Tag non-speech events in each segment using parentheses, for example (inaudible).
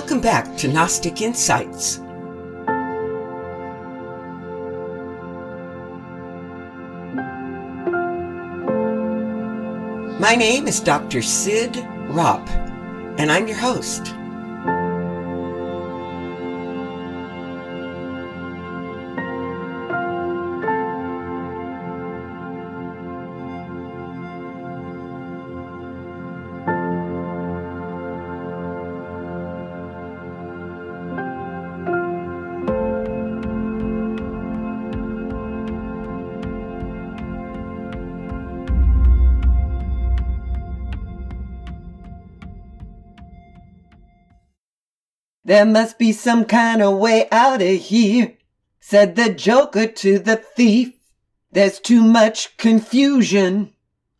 Welcome back to Gnostic Insights. My name is Dr. Sid Ropp, and I'm your host. There must be some kind of way out of here, said the Joker to the thief. There's too much confusion.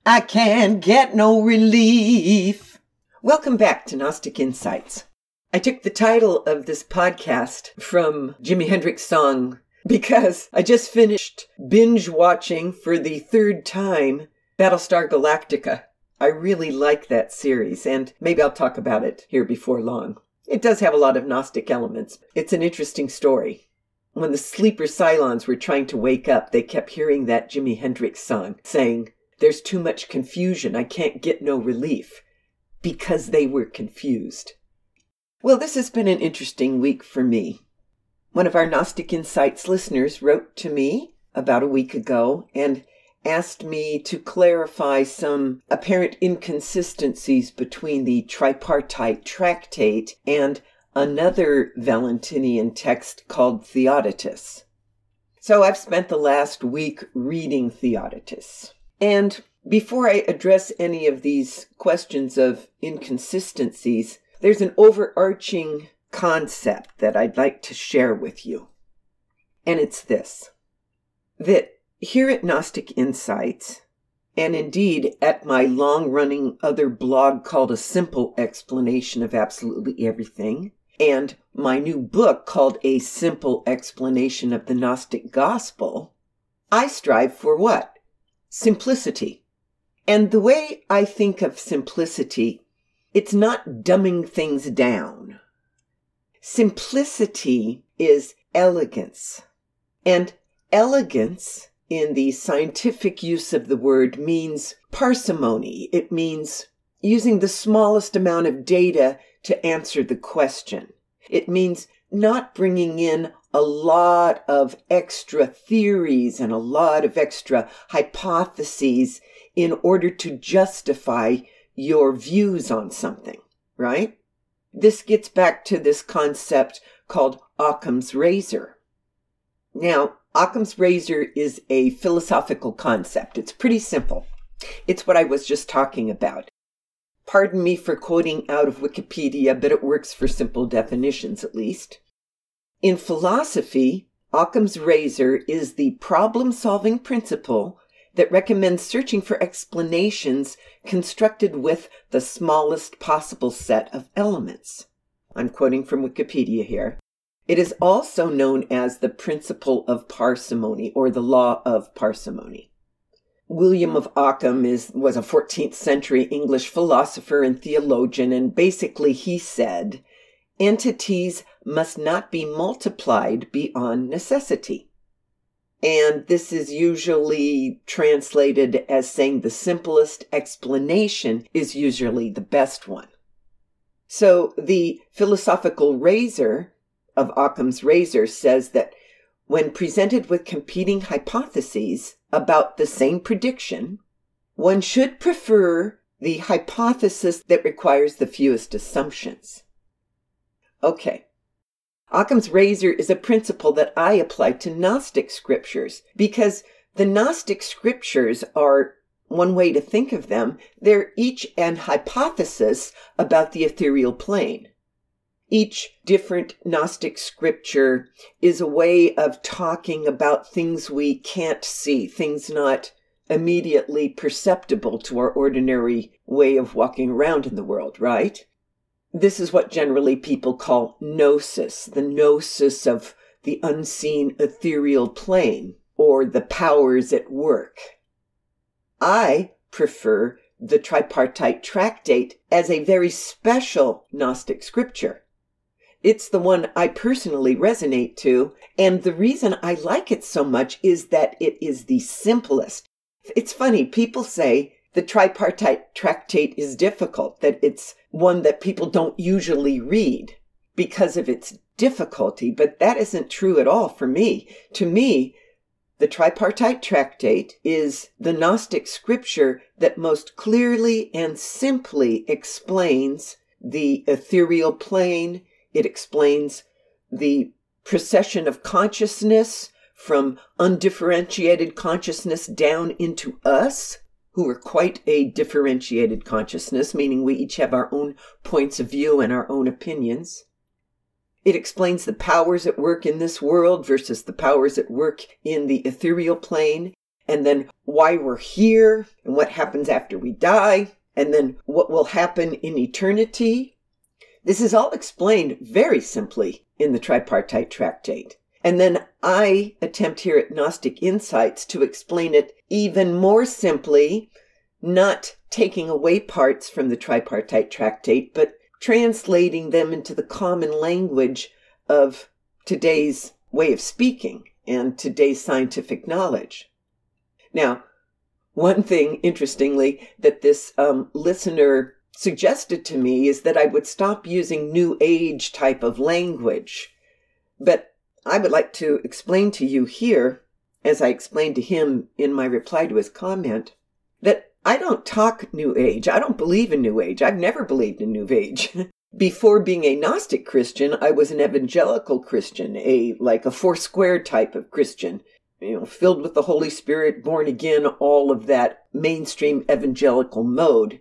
I can't get no relief. Welcome back to Gnostic Insights. I took the title of this podcast from Jimi Hendrix' song because I just finished binge watching for the third time Battlestar Galactica. I really like that series, and maybe I'll talk about it here before long. It does have a lot of Gnostic elements. It's an interesting story. When the sleeper Cylons were trying to wake up, they kept hearing that Jimi Hendrix song saying, There's too much confusion. I can't get no relief. Because they were confused. Well, this has been an interesting week for me. One of our Gnostic Insights listeners wrote to me about a week ago and asked me to clarify some apparent inconsistencies between the tripartite tractate and another Valentinian text called Theodotus. So I've spent the last week reading Theodotus. And before I address any of these questions of inconsistencies, there's an overarching concept that I'd like to share with you. And it's this that here at Gnostic Insights, and indeed at my long running other blog called A Simple Explanation of Absolutely Everything, and my new book called A Simple Explanation of the Gnostic Gospel, I strive for what? Simplicity. And the way I think of simplicity, it's not dumbing things down. Simplicity is elegance. And elegance in the scientific use of the word means parsimony. It means using the smallest amount of data to answer the question. It means not bringing in a lot of extra theories and a lot of extra hypotheses in order to justify your views on something, right? This gets back to this concept called Occam's razor. Now, Occam's razor is a philosophical concept. It's pretty simple. It's what I was just talking about. Pardon me for quoting out of Wikipedia, but it works for simple definitions at least. In philosophy, Occam's razor is the problem solving principle that recommends searching for explanations constructed with the smallest possible set of elements. I'm quoting from Wikipedia here. It is also known as the principle of parsimony or the law of parsimony. William of Ockham is, was a 14th century English philosopher and theologian, and basically he said, entities must not be multiplied beyond necessity. And this is usually translated as saying the simplest explanation is usually the best one. So the philosophical razor of Occam's razor says that when presented with competing hypotheses about the same prediction, one should prefer the hypothesis that requires the fewest assumptions. Okay. Occam's razor is a principle that I apply to Gnostic scriptures because the Gnostic scriptures are one way to think of them, they're each an hypothesis about the ethereal plane. Each different Gnostic scripture is a way of talking about things we can't see, things not immediately perceptible to our ordinary way of walking around in the world, right? This is what generally people call gnosis, the gnosis of the unseen ethereal plane or the powers at work. I prefer the tripartite tractate as a very special Gnostic scripture it's the one I personally resonate to. And the reason I like it so much is that it is the simplest. It's funny, people say the tripartite tractate is difficult, that it's one that people don't usually read because of its difficulty, but that isn't true at all for me. To me, the tripartite tractate is the Gnostic scripture that most clearly and simply explains the ethereal plane. It explains the procession of consciousness from undifferentiated consciousness down into us, who are quite a differentiated consciousness, meaning we each have our own points of view and our own opinions. It explains the powers at work in this world versus the powers at work in the ethereal plane, and then why we're here and what happens after we die, and then what will happen in eternity. This is all explained very simply in the tripartite tractate. And then I attempt here at Gnostic Insights to explain it even more simply, not taking away parts from the tripartite tractate, but translating them into the common language of today's way of speaking and today's scientific knowledge. Now, one thing, interestingly, that this um, listener suggested to me is that I would stop using New Age type of language. But I would like to explain to you here, as I explained to him in my reply to his comment, that I don't talk New Age. I don't believe in New Age. I've never believed in New Age. (laughs) Before being a Gnostic Christian, I was an evangelical Christian, a like a four square type of Christian, you know, filled with the Holy Spirit, born again, all of that mainstream evangelical mode,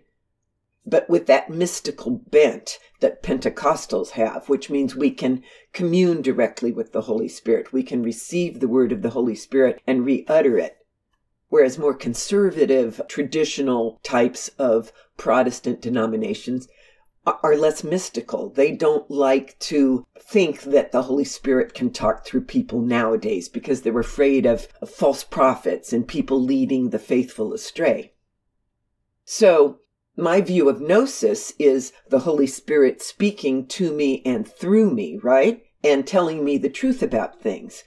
but with that mystical bent that Pentecostals have, which means we can commune directly with the Holy Spirit. We can receive the word of the Holy Spirit and re utter it whereas more conservative, traditional types of Protestant denominations are less mystical. They don't like to think that the Holy Spirit can talk through people nowadays because they're afraid of, false prophets and people leading the faithful astray. So, my view of gnosis is the Holy Spirit speaking to me and through me, right? And telling me the truth about things.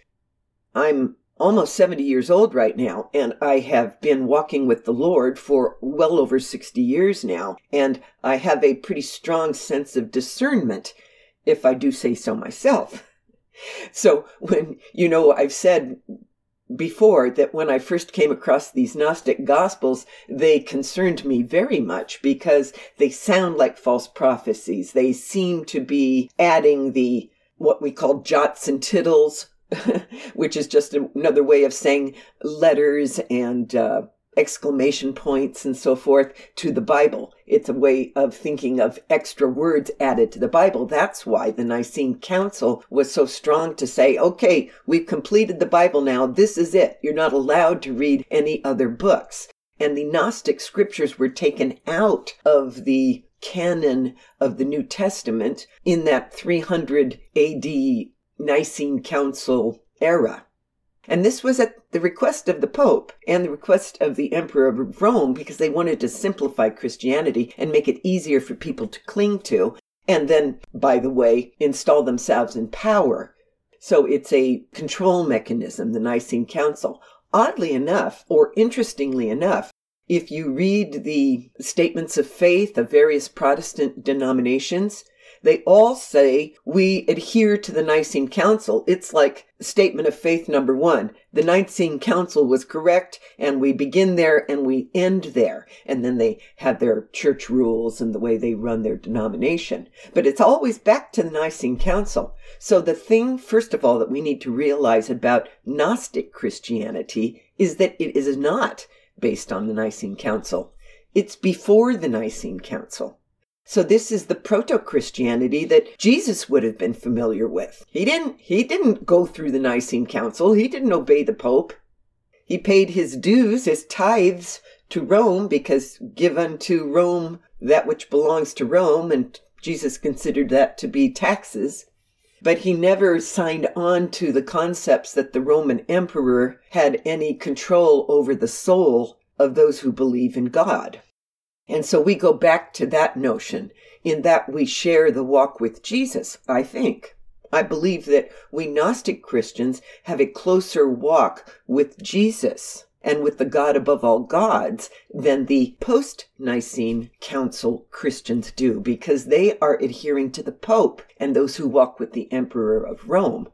I'm almost 70 years old right now, and I have been walking with the Lord for well over 60 years now, and I have a pretty strong sense of discernment, if I do say so myself. (laughs) So when, you know, I've said before that when I first came across these Gnostic Gospels, they concerned me very much because they sound like false prophecies. They seem to be adding the what we call jots and tittles (laughs) which is just another way of saying letters and uh, exclamation points and so forth to the Bible. It's a way of thinking of extra words added to the Bible. That's why the Nicene Council was so strong to say, okay, we've completed the Bible now. This is it. You're not allowed to read any other books. And the Gnostic scriptures were taken out of the canon of the New Testament in that 300 AD Nicene Council era. And this was at the request of the Pope and the request of the Emperor of Rome because they wanted to simplify Christianity and make it easier for people to cling to, and then, by the way, install themselves in power. So it's a control mechanism, the Nicene Council. Oddly enough, or interestingly enough, if you read the statements of faith of various Protestant denominations, they all say we adhere to the Nicene Council. It's like statement of faith number one. The Nicene Council was correct, and we begin there and we end there. And then they have their church rules and the way they run their denomination. But it's always back to the Nicene Council. So the thing, first of all, that we need to realize about Gnostic Christianity is that it is not based on the Nicene Council. It's before the Nicene Council. So this is the proto-Christianity that Jesus would have been familiar with. He didn't he didn't go through the Nicene Council. He didn't obey the Pope. He paid his dues, his tithes to Rome because give unto Rome that which belongs to Rome and Jesus considered that to be taxes. But he never signed on to the concepts that the Roman emperor had any control over the soul of those who believe in God. And so we go back to that notion in that we share the walk with Jesus, I think. I believe that we Gnostic Christians have a closer walk with Jesus and with the God above all gods than the post Nicene Council Christians do, because they are adhering to the Pope and those who walk with the Emperor of Rome.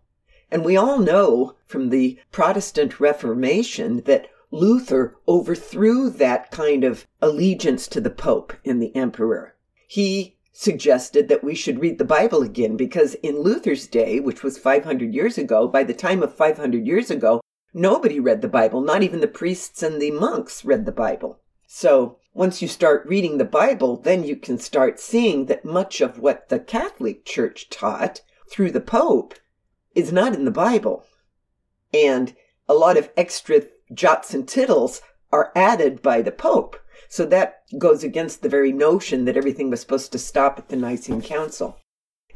And we all know from the Protestant Reformation that Luther overthrew that kind of allegiance to the Pope and the Emperor. He suggested that we should read the Bible again because in Luther's day, which was 500 years ago, by the time of 500 years ago, nobody read the Bible. Not even the priests and the monks read the Bible. So once you start reading the Bible, then you can start seeing that much of what the Catholic Church taught through the Pope is not in the Bible. And a lot of extra jots and tittles are added by the Pope. So that goes against the very notion that everything was supposed to stop at the Nicene Council.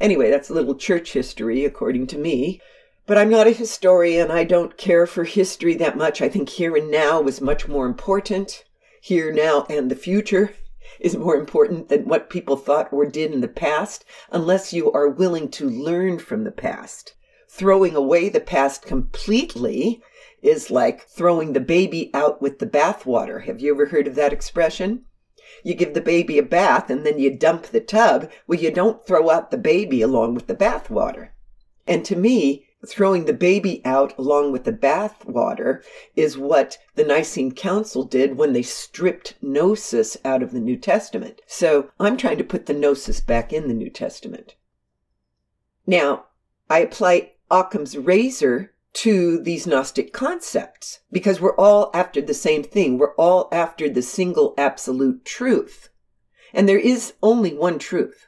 Anyway, that's a little church history, according to me. But I'm not a historian. I don't care for history that much. I think here and now is much more important. Here, now, and the future is more important than what people thought or did in the past, unless you are willing to learn from the past. Throwing away the past completely is like throwing the baby out with the bathwater. Have you ever heard of that expression? You give the baby a bath and then you dump the tub. Well, you don't throw out the baby along with the bathwater. And to me, throwing the baby out along with the bathwater is what the Nicene Council did when they stripped gnosis out of the New Testament. So I'm trying to put the gnosis back in the New Testament. Now, I apply Occam's razor to these Gnostic concepts because we're all after the same thing. We're all after the single absolute truth. And there is only one truth.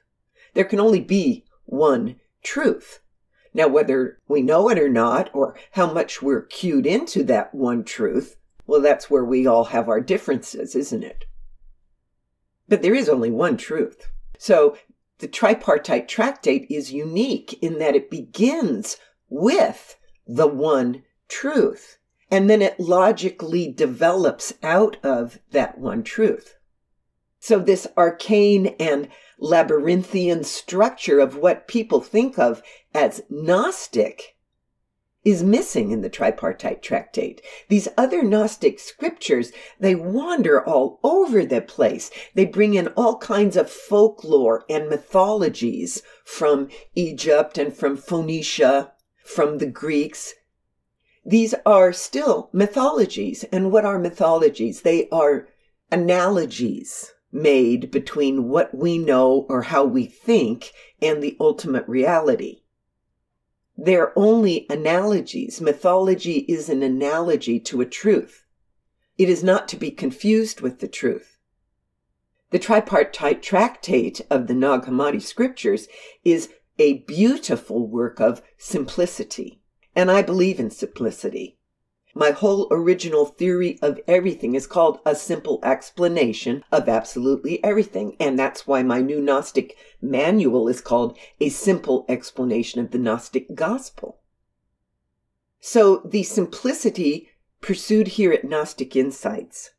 There can only be one truth. Now, whether we know it or not, or how much we're cued into that one truth, well, that's where we all have our differences, isn't it? But there is only one truth. So the tripartite tractate is unique in that it begins with the one truth. And then it logically develops out of that one truth. So, this arcane and labyrinthian structure of what people think of as Gnostic is missing in the tripartite tractate. These other Gnostic scriptures, they wander all over the place. They bring in all kinds of folklore and mythologies from Egypt and from Phoenicia from the Greeks. These are still mythologies. And what are mythologies? They are analogies made between what we know or how we think and the ultimate reality. They're only analogies. Mythology is an analogy to a truth. It is not to be confused with the truth. The tripartite tractate of the Nag Hammadi scriptures is a beautiful work of simplicity. And I believe in simplicity. My whole original theory of everything is called a simple explanation of absolutely everything. And that's why my new Gnostic manual is called a simple explanation of the Gnostic gospel. So the simplicity pursued here at Gnostic Insights.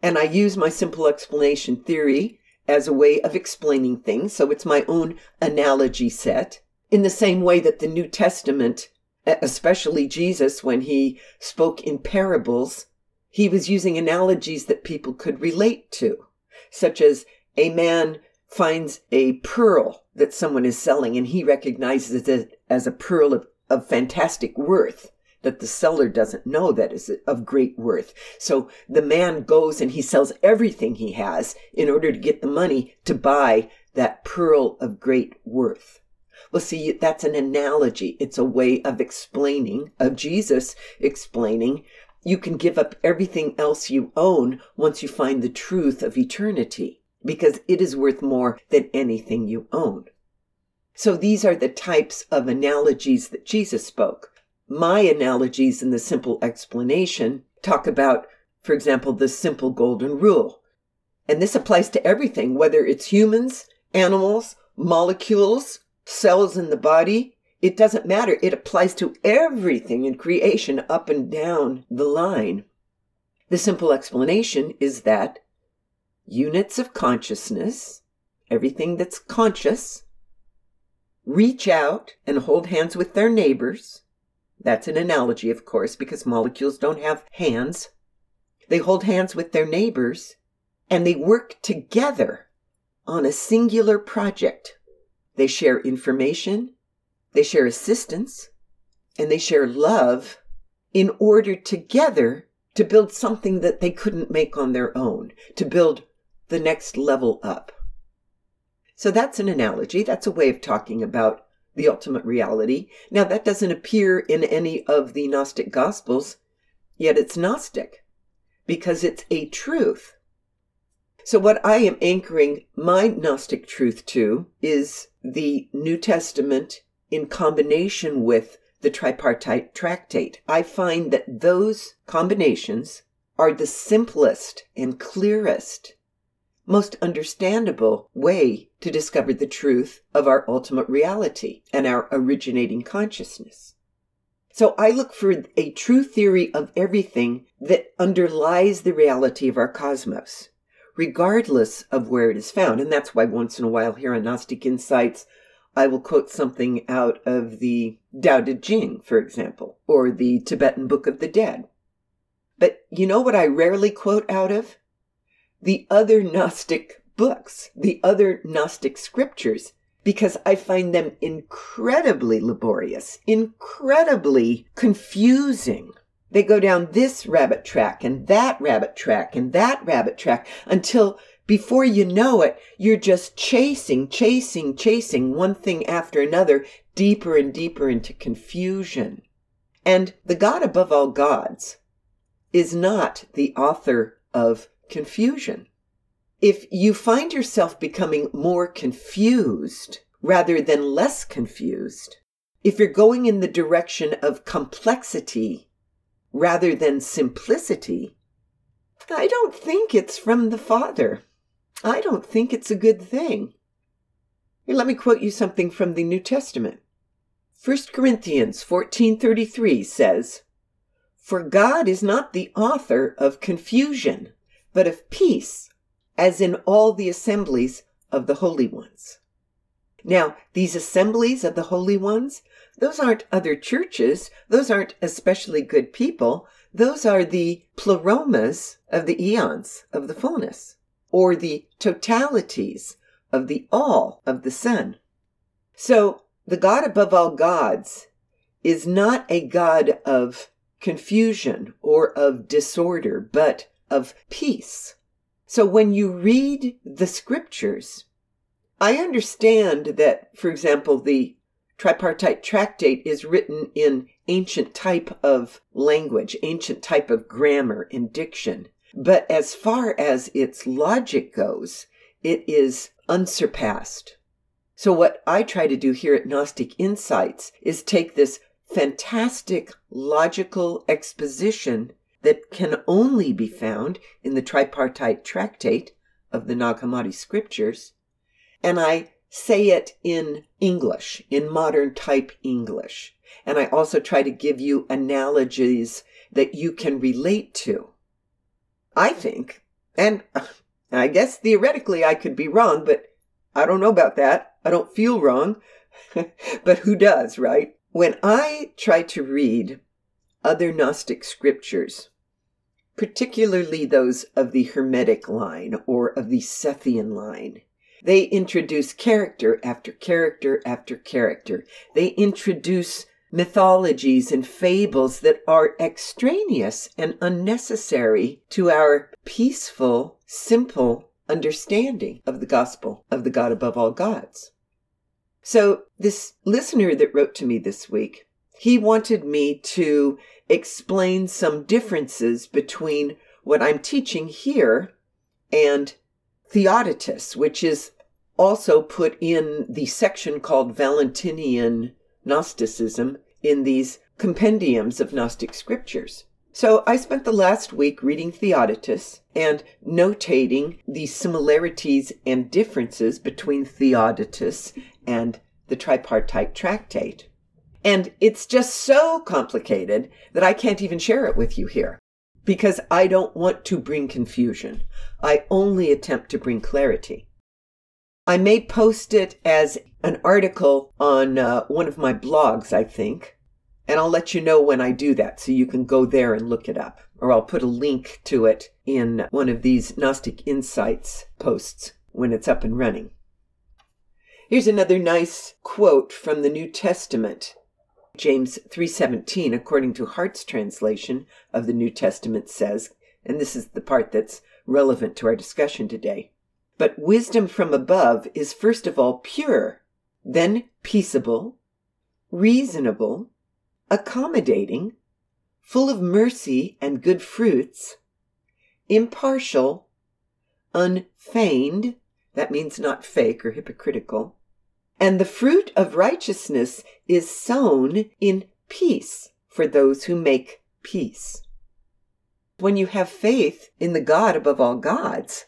And I use my simple explanation theory as a way of explaining things. So it's my own analogy set. In the same way that the New Testament, especially Jesus, when he spoke in parables, he was using analogies that people could relate to, such as a man finds a pearl that someone is selling and he recognizes it as a pearl of, of fantastic worth that the seller doesn't know that is of great worth. So the man goes and he sells everything he has in order to get the money to buy that pearl of great worth. Well, see, that's an analogy. It's a way of explaining, of Jesus explaining, you can give up everything else you own once you find the truth of eternity, because it is worth more than anything you own. So these are the types of analogies that Jesus spoke my analogies in the simple explanation talk about, for example, the simple golden rule. And this applies to everything, whether it's humans, animals, molecules, cells in the body. It doesn't matter. It applies to everything in creation up and down the line. The simple explanation is that units of consciousness, everything that's conscious, reach out and hold hands with their neighbors. That's an analogy, of course, because molecules don't have hands. They hold hands with their neighbors and they work together on a singular project. They share information, they share assistance, and they share love in order together to build something that they couldn't make on their own, to build the next level up. So that's an analogy. That's a way of talking about the ultimate reality. Now, that doesn't appear in any of the Gnostic Gospels, yet it's Gnostic because it's a truth. So, what I am anchoring my Gnostic truth to is the New Testament in combination with the tripartite tractate. I find that those combinations are the simplest and clearest, most understandable way to discover the truth of our ultimate reality and our originating consciousness. So I look for a true theory of everything that underlies the reality of our cosmos, regardless of where it is found. And that's why once in a while here on Gnostic Insights, I will quote something out of the Tao Te Ching, for example, or the Tibetan Book of the Dead. But you know what I rarely quote out of? The other Gnostic books, the other Gnostic scriptures, because I find them incredibly laborious, incredibly confusing. They go down this rabbit track and that rabbit track and that rabbit track until before you know it, you're just chasing, chasing, chasing one thing after another, deeper and deeper into confusion. And the God above all gods is not the author of confusion. If you find yourself becoming more confused rather than less confused, if you're going in the direction of complexity rather than simplicity, I don't think it's from the Father. I don't think it's a good thing. Let me quote you something from the New Testament. 1 Corinthians 14:33 says, "For God is not the author of confusion, but of peace, as in all the assemblies of the holy ones." Now, these assemblies of the holy ones, those aren't other churches, those aren't especially good people, those are the pleromas of the aeons of the fullness or the totalities of the all of the Son. So the God above all gods is not a God of confusion or of disorder, but of peace. So when you read the scriptures, I understand that, for example, the tripartite tractate is written in ancient type of language, ancient type of grammar and diction. But as far as its logic goes, it is unsurpassed. So, what I try to do here at Gnostic Insights is take this fantastic logical exposition that can only be found in the tripartite tractate of the Nag Hammadi scriptures, and I say it in English, in modern type English. And I also try to give you analogies that you can relate to. I think, and I guess theoretically I could be wrong, but I don't know about that. I don't feel wrong. (laughs) but who does, right? When I try to read other Gnostic scriptures, particularly those of the Hermetic line or of the Sethian line, they introduce character after character after character. They introduce mythologies and fables that are extraneous and unnecessary to our peaceful, simple understanding of the gospel of the God above all gods. So, this listener that wrote to me this week, he wanted me to explain some differences between what I'm teaching here and Theodotus, which is also put in the section called Valentinian Gnosticism in these compendiums of Gnostic scriptures. So I spent the last week reading Theodotus and notating the similarities and differences between Theodotus and the tripartite tractate. And it's just so complicated that I can't even share it with you here. because I don't want to bring confusion. I only attempt to bring clarity. I may post it as an article on uh, one of my blogs, I think, and I'll let you know when I do that so you can go there and look it up. Or I'll put a link to it in one of these Gnostic Insights posts when it's up and running. Here's another nice quote from the New Testament. James 3:17 according to Hart's translation of the New Testament says, and this is the part that's relevant to our discussion today. But wisdom from above is first of all pure, then peaceable, reasonable, accommodating, full of mercy and good fruits, impartial, unfeigned, that means not fake or hypocritical, and the fruit of righteousness is sown in peace for those who make peace. When you have faith in the God above all gods,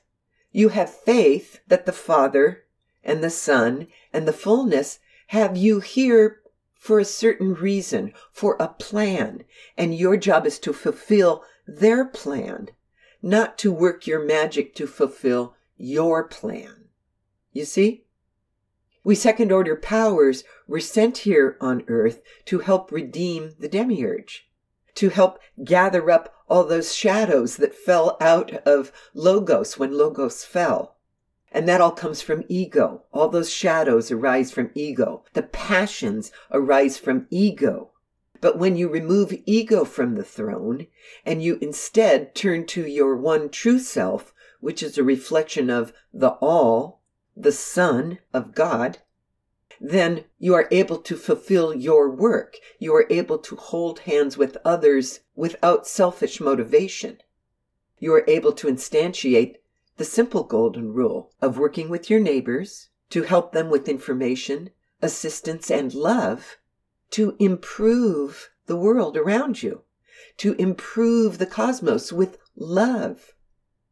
you have faith that the Father and the Son and the fullness have you here for a certain reason, for a plan, and your job is to fulfill their plan, not to work your magic to fulfill your plan. You see? We second order powers were sent here on earth to help redeem the demiurge, to help gather up all those shadows that fell out of Logos when Logos fell. And that all comes from ego. All those shadows arise from ego. The passions arise from ego. But when you remove ego from the throne and you instead turn to your one true self, which is a reflection of the all, the Son of God, then you are able to fulfill your work. You are able to hold hands with others without selfish motivation. You are able to instantiate the simple golden rule of working with your neighbors to help them with information, assistance, and love to improve the world around you, to improve the cosmos with love.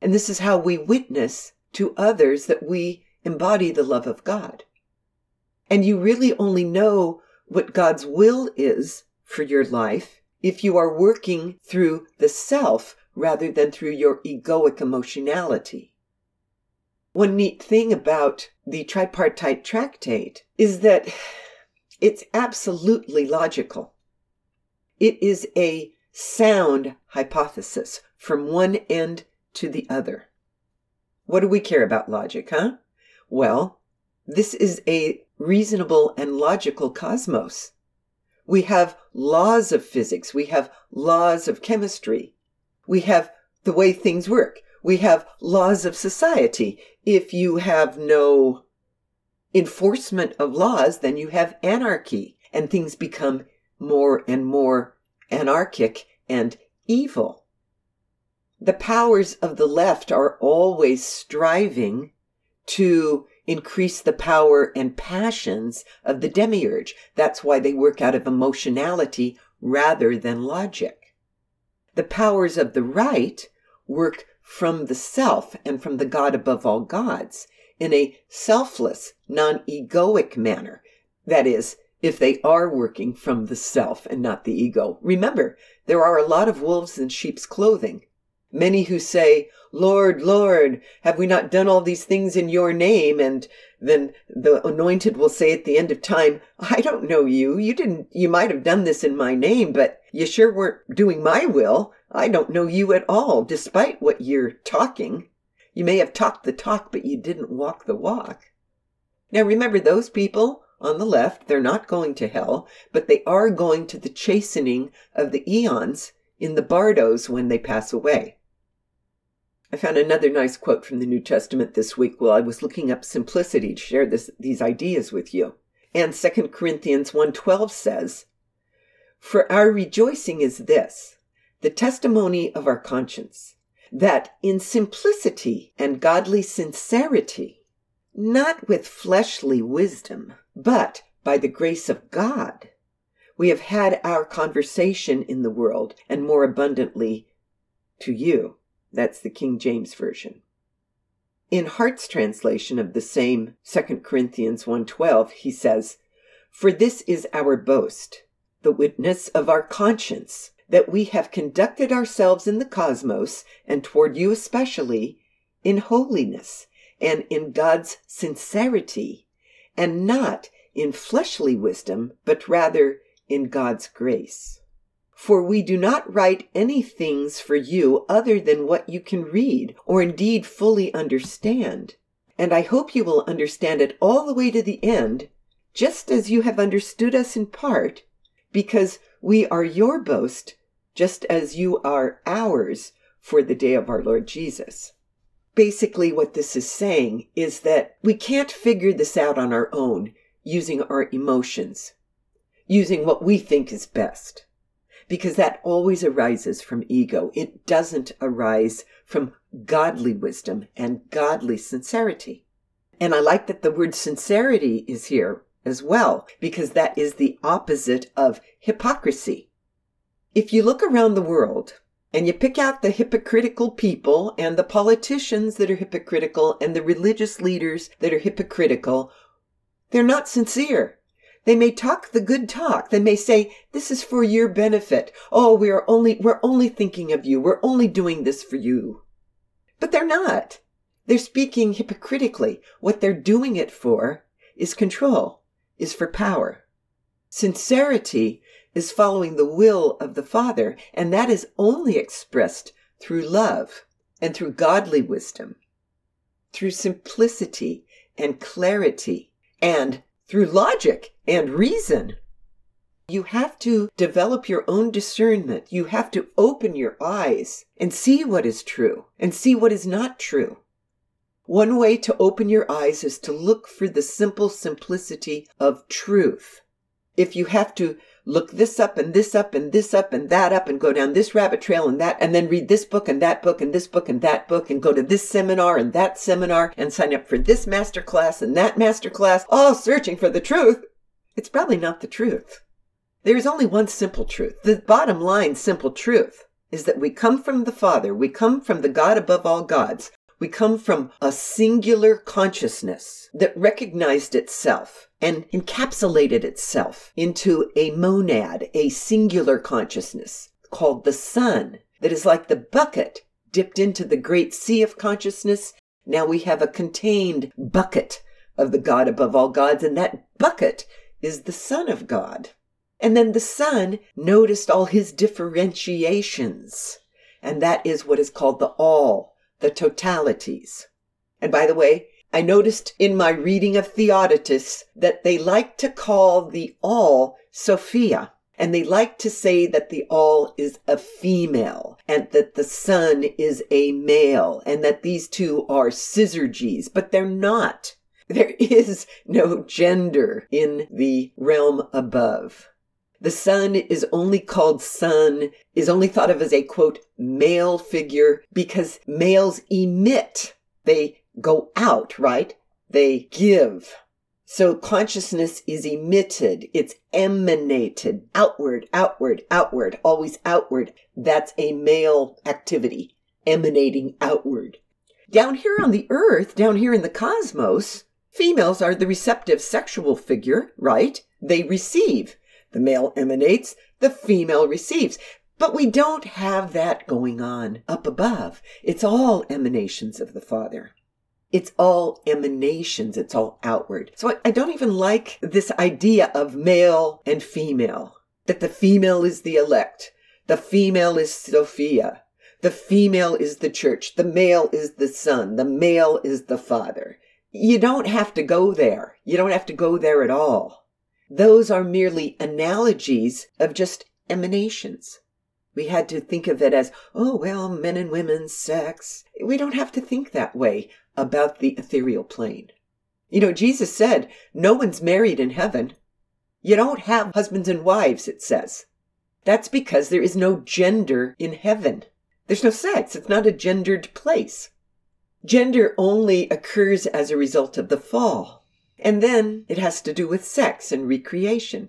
And this is how we witness to others that we embody the love of God. And you really only know what God's will is for your life if you are working through the self rather than through your egoic emotionality. One neat thing about the tripartite tractate is that it's absolutely logical. It is a sound hypothesis from one end to the other. What do we care about logic, huh? Well, this is a reasonable and logical cosmos. We have laws of physics. We have laws of chemistry. We have the way things work. We have laws of society. If you have no enforcement of laws, then you have anarchy and things become more and more anarchic and evil. The powers of the left are always striving to increase the power and passions of the demiurge. That's why they work out of emotionality rather than logic. The powers of the right work from the self and from the God above all gods in a selfless, non egoic manner. That is, if they are working from the self and not the ego. Remember, there are a lot of wolves in sheep's clothing. Many who say, Lord, Lord, have we not done all these things in your name? And then the anointed will say at the end of time, I don't know you. You didn't, you might have done this in my name, but you sure weren't doing my will. I don't know you at all, despite what you're talking. You may have talked the talk, but you didn't walk the walk. Now remember those people on the left, they're not going to hell, but they are going to the chastening of the aeons in the bardos when they pass away. I found another nice quote from the New Testament this week while I was looking up simplicity to share this, these ideas with you. And 2 Corinthians 1:12 says, "For our rejoicing is this, the testimony of our conscience, that in simplicity and godly sincerity, not with fleshly wisdom, but by the grace of God, we have had our conversation in the world and more abundantly to you." That's the King James Version. In Hart's translation of the same 2 Corinthians 1:12, he says, "For this is our boast, the witness of our conscience, that we have conducted ourselves in the cosmos, and toward you especially, in holiness and in God's sincerity, and not in fleshly wisdom, but rather in God's grace. For we do not write any things for you other than what you can read, or indeed fully understand. And I hope you will understand it all the way to the end, just as you have understood us in part, because we are your boast, just as you are ours for the day of our Lord Jesus. Basically, what this is saying is that we can't figure this out on our own using our emotions, using what we think is best, because that always arises from ego. It doesn't arise from godly wisdom and godly sincerity. And I like that the word sincerity is here as well, because that is the opposite of hypocrisy. If you look around the world and you pick out the hypocritical people and the politicians that are hypocritical and the religious leaders that are hypocritical, they're not sincere. They may talk the good talk. They may say, this is for your benefit. Oh, we are only, we're only thinking of you. We're only doing this for you. But they're not. They're speaking hypocritically. What they're doing it for is control is for power. Sincerity is following the will of the Father, and that is only expressed through love and through godly wisdom, through simplicity and clarity, and through logic and reason. You have to develop your own discernment. You have to open your eyes and see what is true and see what is not true. One way to open your eyes is to look for the simple simplicity of truth. If you have to look this up and this up and this up and that up and go down this rabbit trail and that and then read this book and that book and this book and that book and go to this seminar and that seminar and sign up for this master class and that master class, all searching for the truth, it's probably not the truth. There is only one simple truth. The bottom line simple truth is that we come from the Father. We come from the God above all gods. We come from a singular consciousness that recognized itself and encapsulated itself into a monad, a singular consciousness called the Son, that is like the bucket dipped into the great sea of consciousness. Now we have a contained bucket of the God above all gods, and that bucket is the Son of God. And then the Son noticed all his differentiations, and that is what is called the all the totalities. And by the way, I noticed in my reading of Theodotus that they like to call the all Sophia. And they like to say that the all is a female and that the son is a male and that these two are syzygies, but they're not. There (laughs) is no gender in the realm above. The son is only called son, is only thought of as a quote, male figure because males emit. They go out, right? They give. So consciousness is emitted. It's emanated outward, outward, outward, always outward. That's a male activity emanating outward. Down here on the earth, down here in the cosmos, females are the receptive sexual figure, right? They receive. The male emanates, the female receives. But we don't have that going on up above. It's all emanations of the Father. It's all emanations. It's all outward. So I, don't even like this idea of male and female, that the female is the elect. The female is Sophia. The female is the church. The male is the son. The male is the father. You don't have to go there. You don't have to go there at all. Those are merely analogies of just emanations. We had to think of it as, oh, well, men and women, sex. We don't have to think that way about the ethereal plane. You know, Jesus said, no one's married in heaven. You don't have husbands and wives, it says. That's because there is no gender in heaven. There's no sex. It's not a gendered place. Gender only occurs as a result of the fall. And then it has to do with sex and recreation.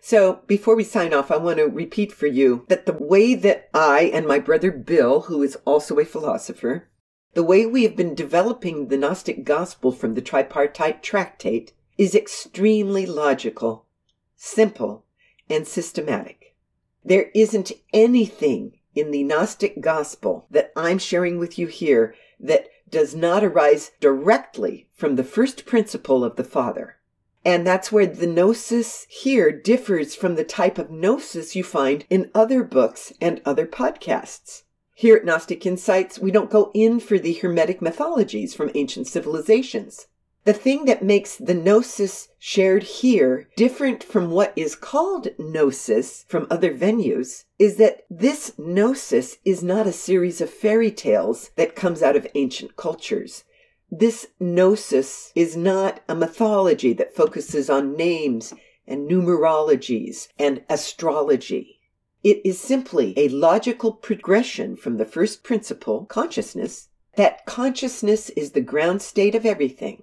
So before we sign off, I want to repeat for you that the way that I and my brother Bill, who is also a philosopher, the way we have been developing the Gnostic gospel from the tripartite tractate is extremely logical, simple, and systematic. There isn't anything in the Gnostic gospel that I'm sharing with you here that does not arise directly from the first principle of the Father. And that's where the gnosis here differs from the type of gnosis you find in other books and other podcasts. Here at Gnostic Insights, we don't go in for the Hermetic mythologies from ancient civilizations. The thing that makes the gnosis shared here different from what is called gnosis from other venues is that this gnosis is not a series of fairy tales that comes out of ancient cultures. This gnosis is not a mythology that focuses on names and numerologies and astrology. It is simply a logical progression from the first principle, consciousness, that consciousness is the ground state of everything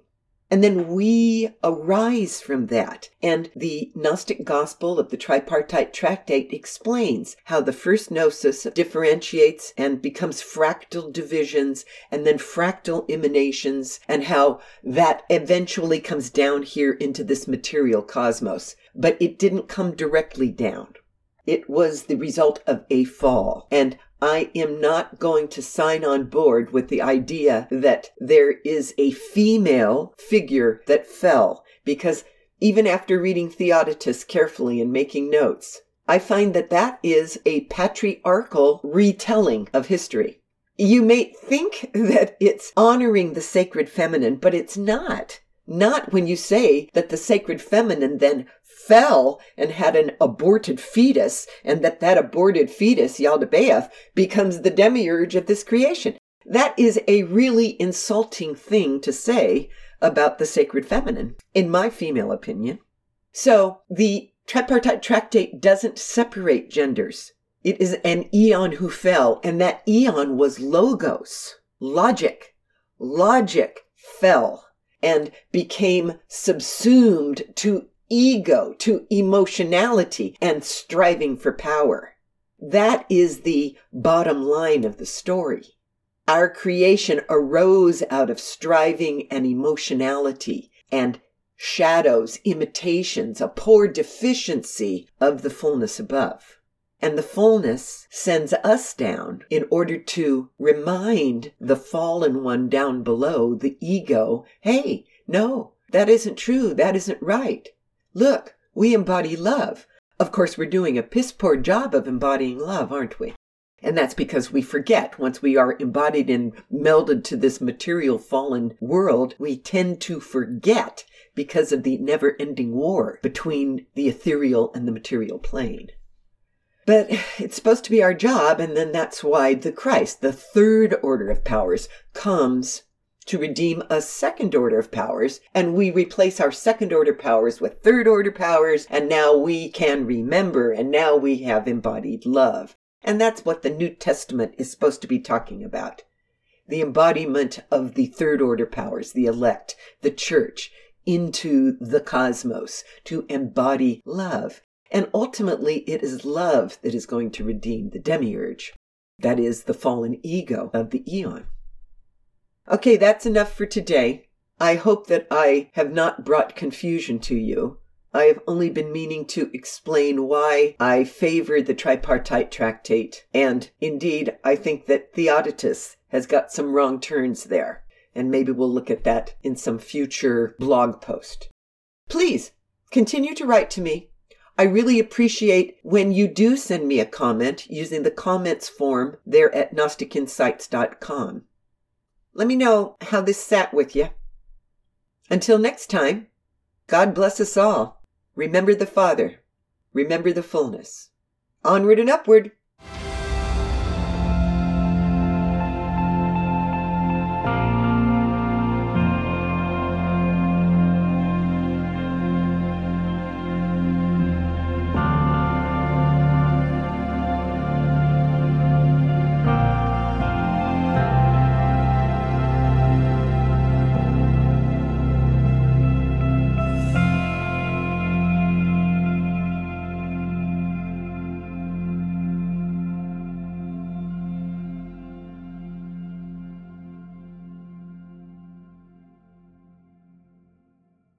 and then we arise from that. And the Gnostic Gospel of the Tripartite Tractate explains how the first gnosis differentiates and becomes fractal divisions and then fractal emanations, and how that eventually comes down here into this material cosmos. But it didn't come directly down. It was the result of a fall. And I am not going to sign on board with the idea that there is a female figure that fell because even after reading Theodotus carefully and making notes, I find that that is a patriarchal retelling of history. You may think that it's honoring the sacred feminine, but it's not. Not when you say that the sacred feminine then fell and had an aborted fetus, and that that aborted fetus, Yaldabaoth, becomes the demiurge of this creation. That is a really insulting thing to say about the sacred feminine, in my female opinion. So the tripartite tractate doesn't separate genders. It is an aeon who fell, and that aeon was logos, logic. Logic fell and became subsumed to ego to emotionality and striving for power. That is the bottom line of the story. Our creation arose out of striving and emotionality and shadows, imitations, a poor deficiency of the fullness above. And the fullness sends us down in order to remind the fallen one down below, the ego, hey, no, that isn't true. That isn't right. Look, we embody love. Of course, we're doing a piss poor job of embodying love, aren't we? And that's because we forget once we are embodied and melded to this material fallen world, we tend to forget because of the never ending war between the ethereal and the material plane. But it's supposed to be our job, and then that's why the Christ, the third order of powers, comes to redeem a second order of powers, and we replace our second order powers with third order powers, and now we can remember, and now we have embodied love. And that's what the New Testament is supposed to be talking about. The embodiment of the third order powers, the elect, the church, into the cosmos to embody love. And ultimately, it is love that is going to redeem the demiurge. That is the fallen ego of the aeon. Okay, that's enough for today. I hope that I have not brought confusion to you. I have only been meaning to explain why I favor the tripartite tractate, and indeed, I think that Theodotus has got some wrong turns there, and maybe we'll look at that in some future blog post. Please continue to write to me. I really appreciate when you do send me a comment using the comments form there at gnosticinsights.com. Let me know how this sat with you. Until next time, God bless us all. Remember the Father. Remember the fullness. Onward and upward.